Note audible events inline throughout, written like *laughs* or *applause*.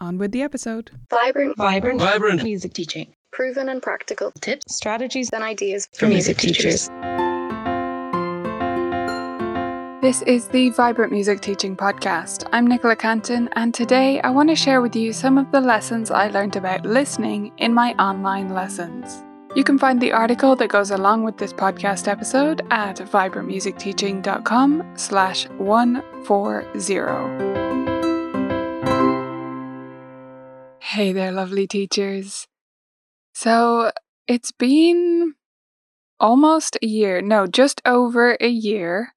On with the episode. Vibrant, Vibrant, Vibrant. music teaching. proven and practical Tips, strategies and ideas for music teachers. This is the Vibrant Music Teaching Podcast. I'm Nicola Cantan, and today I want to share with you some of the lessons I learned about listening in my online lessons. You can find the article that goes along with this podcast episode at vibrantmusicteaching.com slash 140. Hey there, lovely teachers. So it's been almost a year, no, just over a year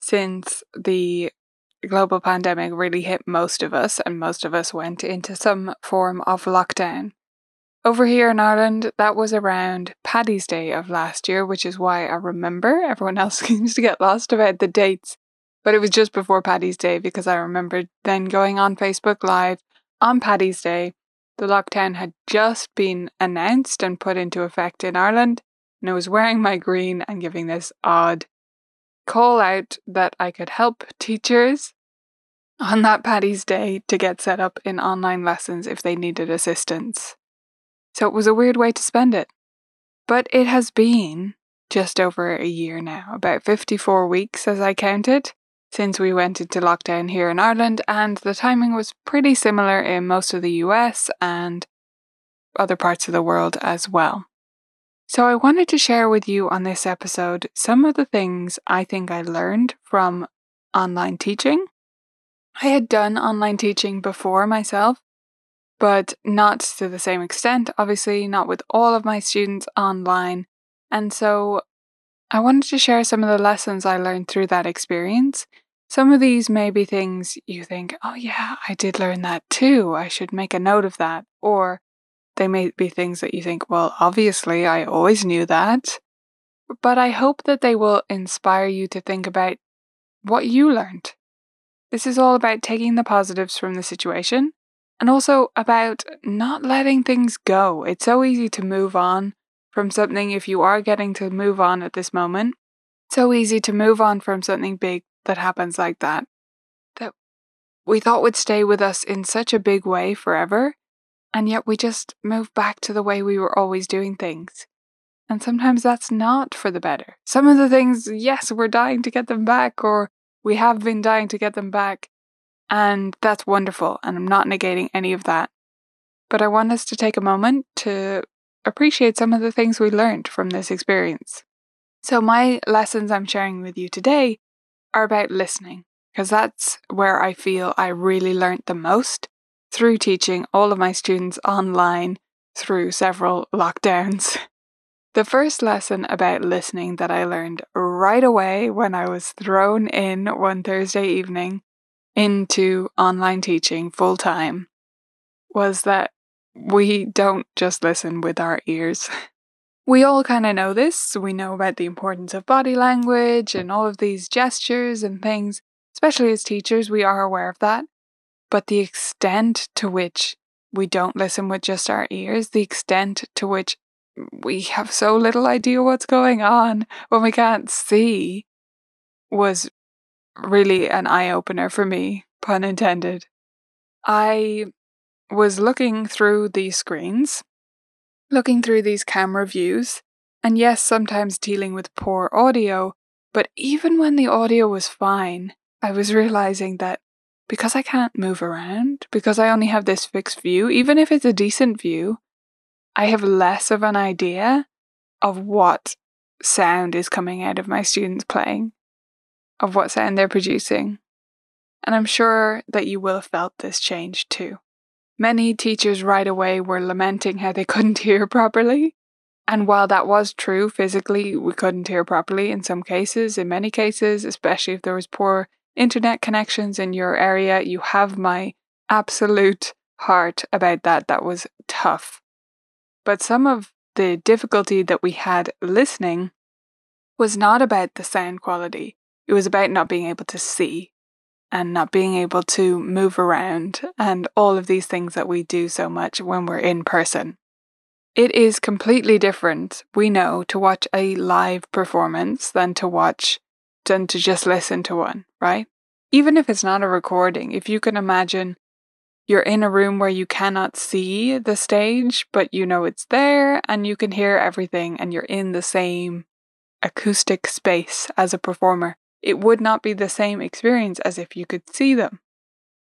since the global pandemic really hit most of us, and most of us went into some form of lockdown. Over here in Ireland, that was around Paddy's Day of last year, which is why I remember. Everyone else *laughs* seems to get lost about the dates. But it was just before Paddy's Day because I remember then going on Facebook Live on Paddy's Day. The lockdown had just been announced and put into effect in Ireland, and I was wearing my green and giving this odd call out that I could help teachers on that Paddy's Day to get set up in online lessons if they needed assistance. So it was a weird way to spend it. But it has been just over a year now, about 54 weeks as I counted, since we went into lockdown here in Ireland, and the timing was pretty similar in most of the US and other parts of the world as well. So, I wanted to share with you on this episode some of the things I think I learned from online teaching. I had done online teaching before myself, but not to the same extent, obviously, not with all of my students online. And so, I wanted to share some of the lessons I learned through that experience. Some of these may be things you think, oh, yeah, I did learn that too. I should make a note of that. Or they may be things that you think, well, obviously, I always knew that. But I hope that they will inspire you to think about what you learned. This is all about taking the positives from the situation and also about not letting things go. It's so easy to move on from something if you are getting to move on at this moment. So easy to move on from something big that happens like that, that we thought would stay with us in such a big way forever. And yet we just move back to the way we were always doing things. And sometimes that's not for the better. Some of the things, yes, we're dying to get them back, or we have been dying to get them back. And that's wonderful. And I'm not negating any of that. But I want us to take a moment to appreciate some of the things we learned from this experience. So, my lessons I'm sharing with you today are about listening, because that's where I feel I really learnt the most through teaching all of my students online through several lockdowns. *laughs* The first lesson about listening that I learned right away when I was thrown in one Thursday evening into online teaching full time was that we don't just listen with our ears. We all kind of know this. We know about the importance of body language and all of these gestures and things. Especially as teachers, we are aware of that. But the extent to which we don't listen with just our ears, the extent to which we have so little idea what's going on when we can't see, was really an eye opener for me, pun intended. I was looking through these screens looking through these camera views, and yes, sometimes dealing with poor audio, but even when the audio was fine, I was realizing that because I can't move around, because I only have this fixed view, even if it's a decent view, I have less of an idea of what sound is coming out of my students playing, of what sound they're producing. And I'm sure that you will have felt this change too. Many teachers right away were lamenting how they couldn't *laughs* hear properly. And while that was true physically, we couldn't hear properly in some cases, in many cases, especially if there was poor internet connections in your area, you have my absolute heart about that. That was tough. But some of the difficulty that we had listening was not about the sound quality. It was about not being able to see and not being able to move around and all of these things that we do so much when we're in person. It is completely different, we know, to watch a live performance than to watch, than to just listen to one, right? Even if it's not a recording, if you can imagine you're in a room where you cannot see the stage, but you know it's there and you can hear everything and you're in the same acoustic space as a performer it would not be the same experience as if you could see them.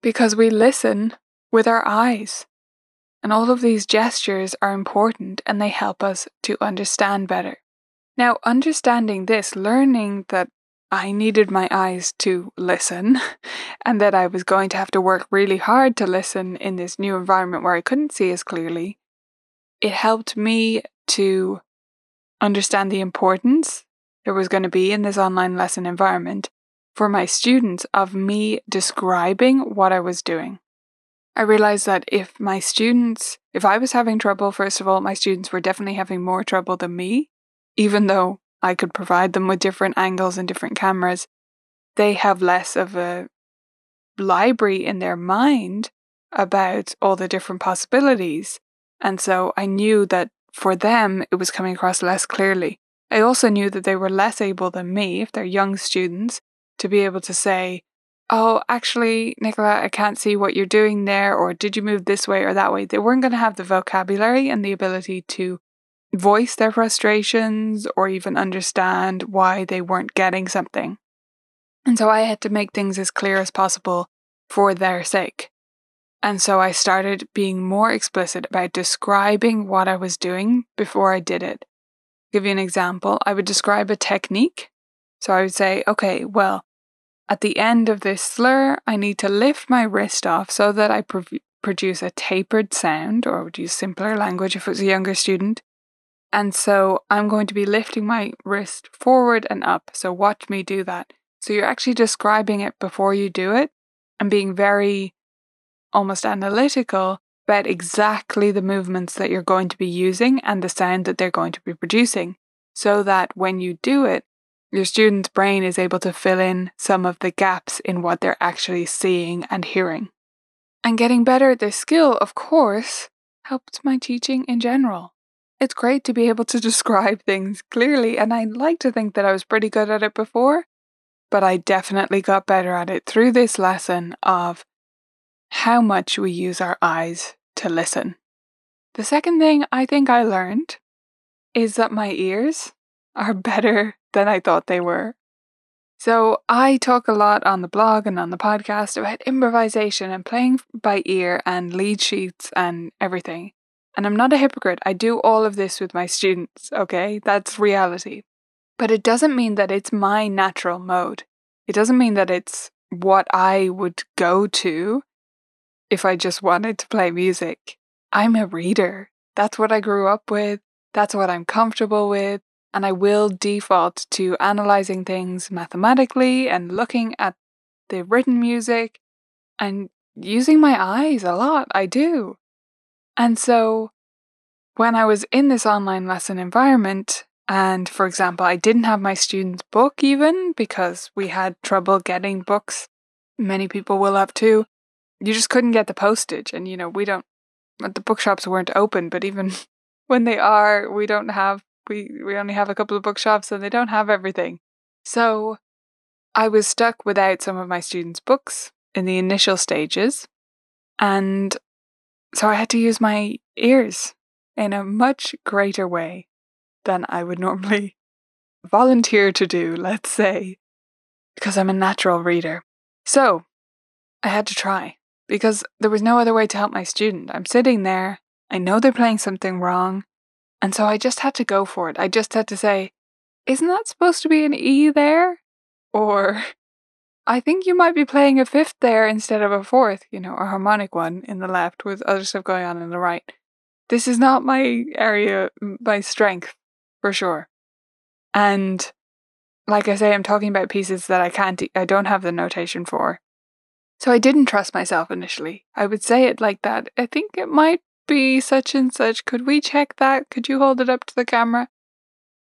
Because we listen with our eyes. And all of these gestures are important and they help us to understand better. Now, understanding this, learning that I needed my eyes to listen *laughs* and that I was going to have to work really hard to listen in this new environment where I couldn't see as clearly, it helped me to understand the importance there was going to be in this online lesson environment for my students of me describing what I was doing. I realized that if my students, if I was having trouble, first of all, my students were definitely having more trouble than me, even though I could provide them with different angles and different cameras. They have less of a library in their mind about all the different possibilities. And so I knew that for them, it was coming across less clearly. I also knew that they were less able than me, if they're young students, to be able to say, Oh, actually, Nicola, I can't see what you're doing there, or did you move this way or that way? They weren't going to have the vocabulary and the ability to voice their frustrations or even understand why they weren't getting something. And so I had to make things as clear as possible for their sake. And so I started being more explicit about describing what I was doing before I did it give you an example, I would describe a technique. So I would say, okay, well, at the end of this slur, I need to lift my wrist off so that I produce a tapered sound, or I would use simpler language if it was a younger student. And so I'm going to be lifting my wrist forward and up. So watch me do that. So you're actually describing it before you do it and being very almost analytical about exactly the movements that you're going to be using and the sound that they're going to be producing, so that when you do it, your student's brain is able to fill in some of the gaps in what they're actually seeing and hearing. And getting better at this skill, of course, helped my teaching in general. It's great to be able to *laughs* describe things clearly, and I'd like to think that I was pretty good at it before, but I definitely got better at it through this lesson of how much we use our eyes to listen. The second thing I think I learned is that my ears are *laughs* better than I thought they were. So, I talk a lot on the blog and on the podcast about improvisation and playing by ear and lead sheets and everything. And I'm not a hypocrite. I do all of this with my students, okay? That's reality. But it doesn't mean that it's my natural mode. It doesn't mean that it's what I would go to if I just wanted to play music. I'm a reader. That's what I grew up with. That's what I'm comfortable with. And I will default to analyzing things mathematically and looking at the written music and using my eyes a lot. I do. And so when I was in this online lesson environment, and for example, I didn't have my students' book even because we had trouble getting books. Many people will have too you just couldn't get the postage. And you know we don't the bookshops weren't open but even *laughs* when they are we don't have we we only have a couple of bookshops and they don't have everything. So i was stuck without some of my students books in the initial stages. And so i had to use my ears in a much greater way than i would normally *laughs* volunteer to do let's say because i'm a natural reader. So i had to try because there was no other way to help my student. I'm sitting there I know they're playing something wrong. And so I just had to go for it. I just had to say, isn't that supposed to be an E there? Or I think you might be playing a fifth there instead of a fourth, you know, a harmonic one in the left with other stuff going on in the right. This is not my area, my strength, for sure. And like I say, I'm talking about pieces that I can't, I don't have the notation for. So I didn't trust myself initially. I would say it like that. I think it might be such and such. Could we check that? Could you hold it up to the camera?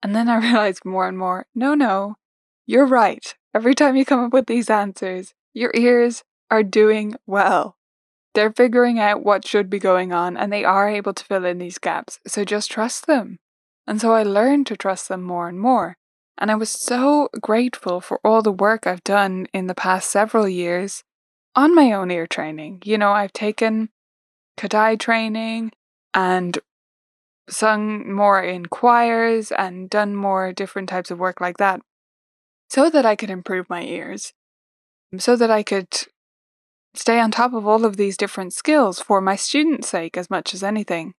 And then I *laughs* realized more and more no, no, you're right. Every time you come up with these answers, your ears are doing well. They're figuring out what should be going on and they are able to fill in these gaps. So just trust them. And so I learned to trust them more and more. And I was so grateful for all the work I've done in the past several years on my own ear training. You know, I've taken Kodály training and sung more in choirs and done more different types of work like that so that I could improve my ears, so that I could stay on top of all of these different skills for my students' sake as much as anything.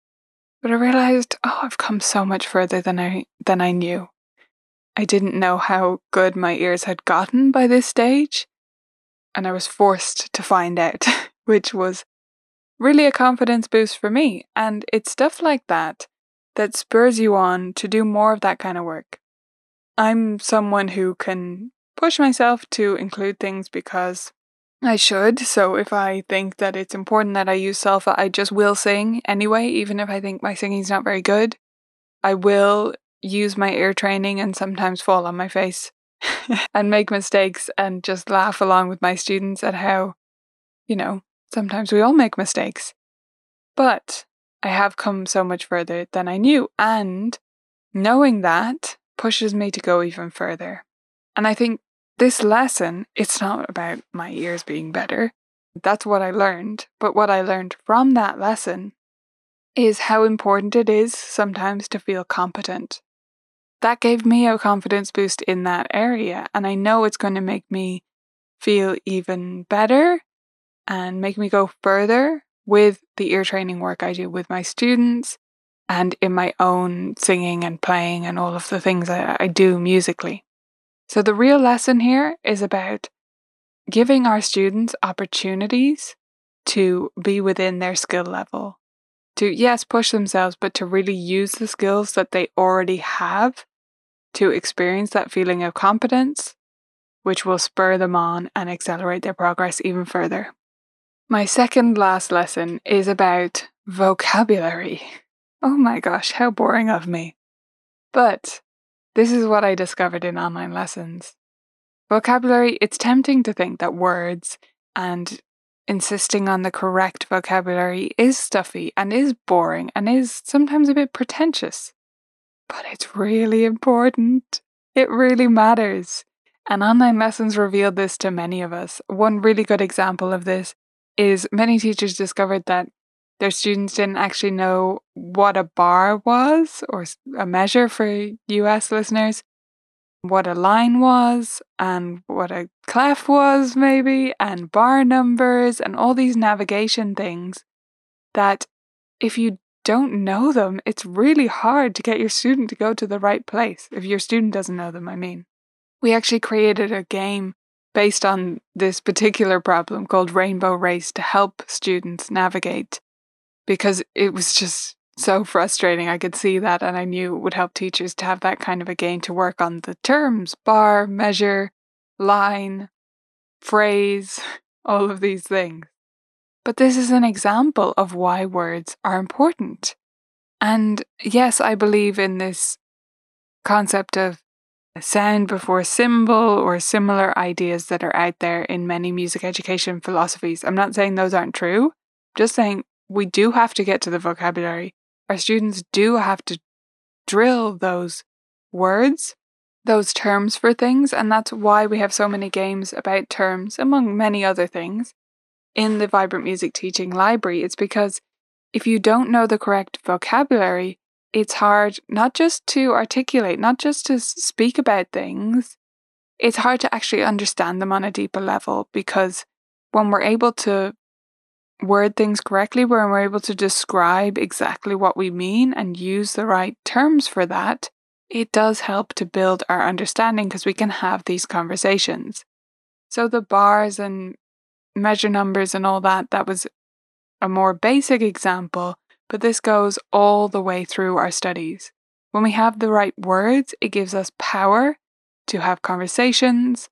But I realized, oh, I've come so much further than I than I knew. I didn't know how good my ears had gotten by this stage, and I was forced to find out, *laughs* which was really a confidence boost for me. And it's stuff like that that spurs you on to do more of that kind of work. I'm someone who can push myself to include things because I should. So if I think that it's important that I use Solfa, I just will sing anyway, even if I think my singing's not very good. I will use my ear training and sometimes fall on my face *laughs* and make mistakes and just laugh along with my students at how, you know, sometimes we all make mistakes. But I have come so much further than I knew. And knowing that pushes me to go even further. And I think this lesson, it's not about my ears being better. That's what I learned. But what I learned from that lesson is how important it is sometimes to feel competent. That gave me a confidence boost in that area. And I know it's going to make me feel even better and make me go further with the ear training work I do with my students and in my own singing and playing and all of the things I, I do musically. So, the real lesson here is about giving our students opportunities to be within their skill level. To, yes, push themselves, but to really use the skills that they already have to experience that feeling of competence, which will spur them on and accelerate their progress even further. My second last lesson is about vocabulary. Oh my gosh, how boring of me. But this is what I discovered in online lessons. Vocabulary, it's tempting to think that words and insisting on the correct vocabulary is stuffy and is boring and is sometimes a bit pretentious. But it's really important. It really matters. And online lessons revealed this to many of us. One really good example of this is many teachers discovered that their students didn't actually know what a bar was or a measure for US listeners, what a line was, and what a clef was, maybe, and bar numbers, and all these navigation things that if you don't know them, it's really hard to get your student to go to the right place. If your student doesn't know them, I mean. We actually created a game based on this particular problem called Rainbow Race to help students navigate because it was just so frustrating. I could see that, and I knew it would help teachers to have that kind of a game to work on the terms bar, measure, line, phrase, *laughs* all of these things. But this is an example of why words are important. And yes, I believe in this concept of sound before symbol or similar ideas that are out there in many music education philosophies. I'm not saying those aren't true, I'm just saying we do have to get to the vocabulary. Our students do have to drill those words, those terms for things, and that's why we have so many games about terms, among many other things, in the Vibrant Music Teaching Library. It's because if you don't know the correct vocabulary, it's hard not just to articulate, not just to speak about things, it's hard to actually understand them on a deeper level because when we're able to word things correctly, when we're able to describe exactly what we mean and use the right terms for that, it does help to build our understanding because we can have these conversations. So the bars and measure numbers and all that, that was a more basic example, but this goes all the way through our studies. When we have the right words, it gives us power to have conversations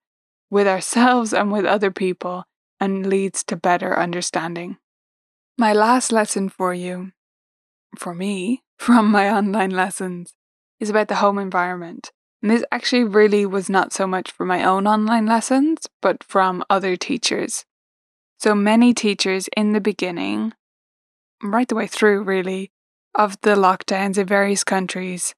with ourselves and with other people and leads to better understanding. My last lesson for you, for me, *laughs* from my online lessons, is about the home environment. And this actually really was not so much for my own online lessons, but from other teachers. So many teachers in the beginning, right the way through really, of the lockdowns in various countries,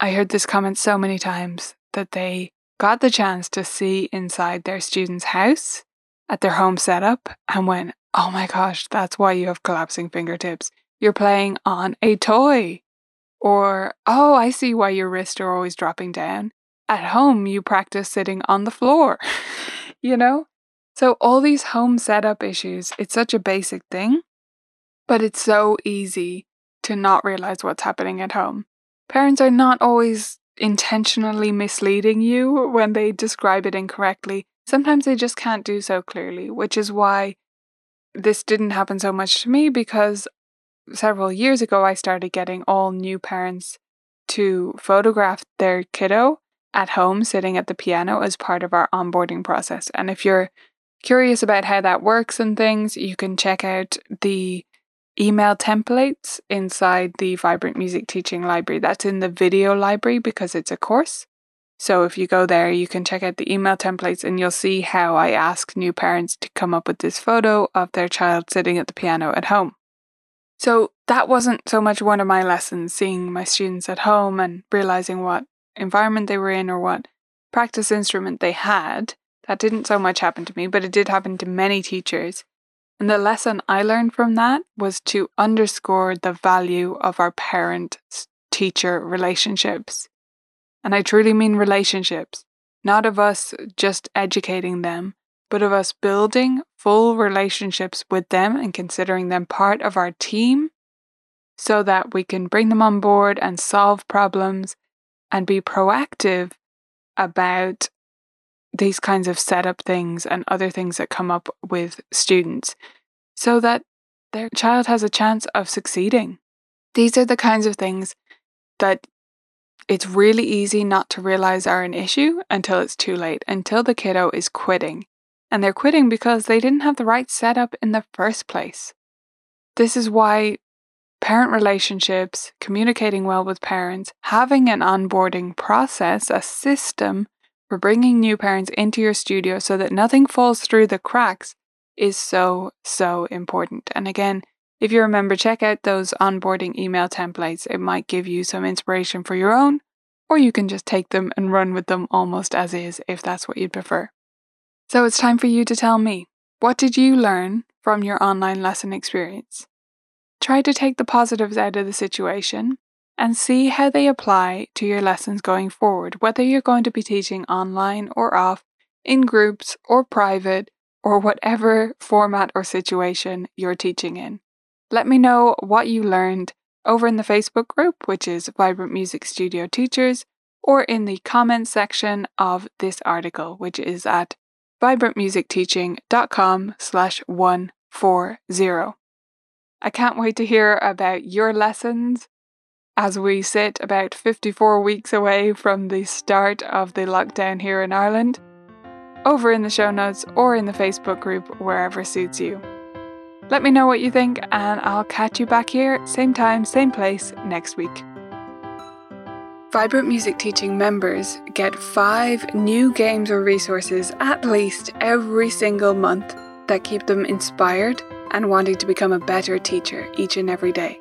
I heard this comment so many times that they got the chance to see inside their student's house at their home setup and went, oh my gosh, that's why you have collapsing fingertips. You're playing on a toy. Or, oh, I see why your wrists are always dropping down. At home, you practice sitting on the floor, *laughs* you know? So, all these home setup issues, it's such a basic thing, but it's so easy to not realize what's happening at home. Parents are not always intentionally misleading you when they describe it incorrectly. Sometimes they just can't do so clearly, which is why this didn't happen so much to me because several years ago I started getting all new parents to photograph their kiddo at home sitting at the piano as part of our onboarding process. And if you're curious about how that works and things, you can check out the email templates inside the Vibrant Music Teaching Library. That's in the video library because it's a course. So if you go there, you can check out the email templates and you'll see how I ask new parents to come up with this photo of their child sitting at the piano at home. So that wasn't so much one of my lessons, seeing my students at home and realizing what environment they were in or what practice instrument they had. That didn't so much happen to me, but it did happen to many teachers. And the lesson I learned from that was to underscore the value of our parent teacher relationships. And I truly mean relationships, not of us just educating them, but of us building full relationships with them and considering them part of our team so that we can bring them on board and solve problems and be proactive about these kinds of setup things and other things that come up with students so that their child has a chance of succeeding. These are the kinds of things that it's really easy not to realize are an issue until it's too late, until the kiddo is quitting. And they're quitting because they didn't have the right setup in the first place. This is why parent relationships, communicating well with parents, having an onboarding process, a system for bringing new parents into your studio so that nothing falls through the cracks is so, so important. And again, if you remember, check out those onboarding email templates. It might give you some inspiration for your own, or you can just take them and run with them almost as is if that's what you'd prefer. So it's time for you to tell me what did you learn from your online lesson experience? Try to take the positives out of the situation and see how they apply to your lessons going forward, whether you're going to be teaching online or off, in groups or private, or whatever format or situation you're teaching in. Let me know what you learned over in the Facebook group, which is Vibrant Music Studio Teachers, or in the comments section of this article, which is at vibrantmusicteaching.com slash 140. I can't wait to hear about your lessons as we sit about 54 weeks away from the start of the lockdown here in Ireland, over in the show notes or in the Facebook group, wherever suits you. Let me know what you think, and I'll catch you back here, same time, same place, next week. Vibrant Music Teaching members get five new games or resources at least every single month that keep them inspired and wanting to become a better teacher each and every day.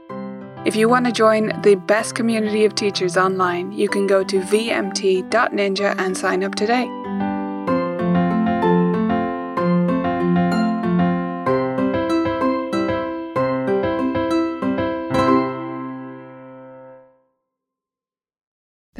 If you want to join the best community of teachers online, you can go to vmt.ninja and sign up today.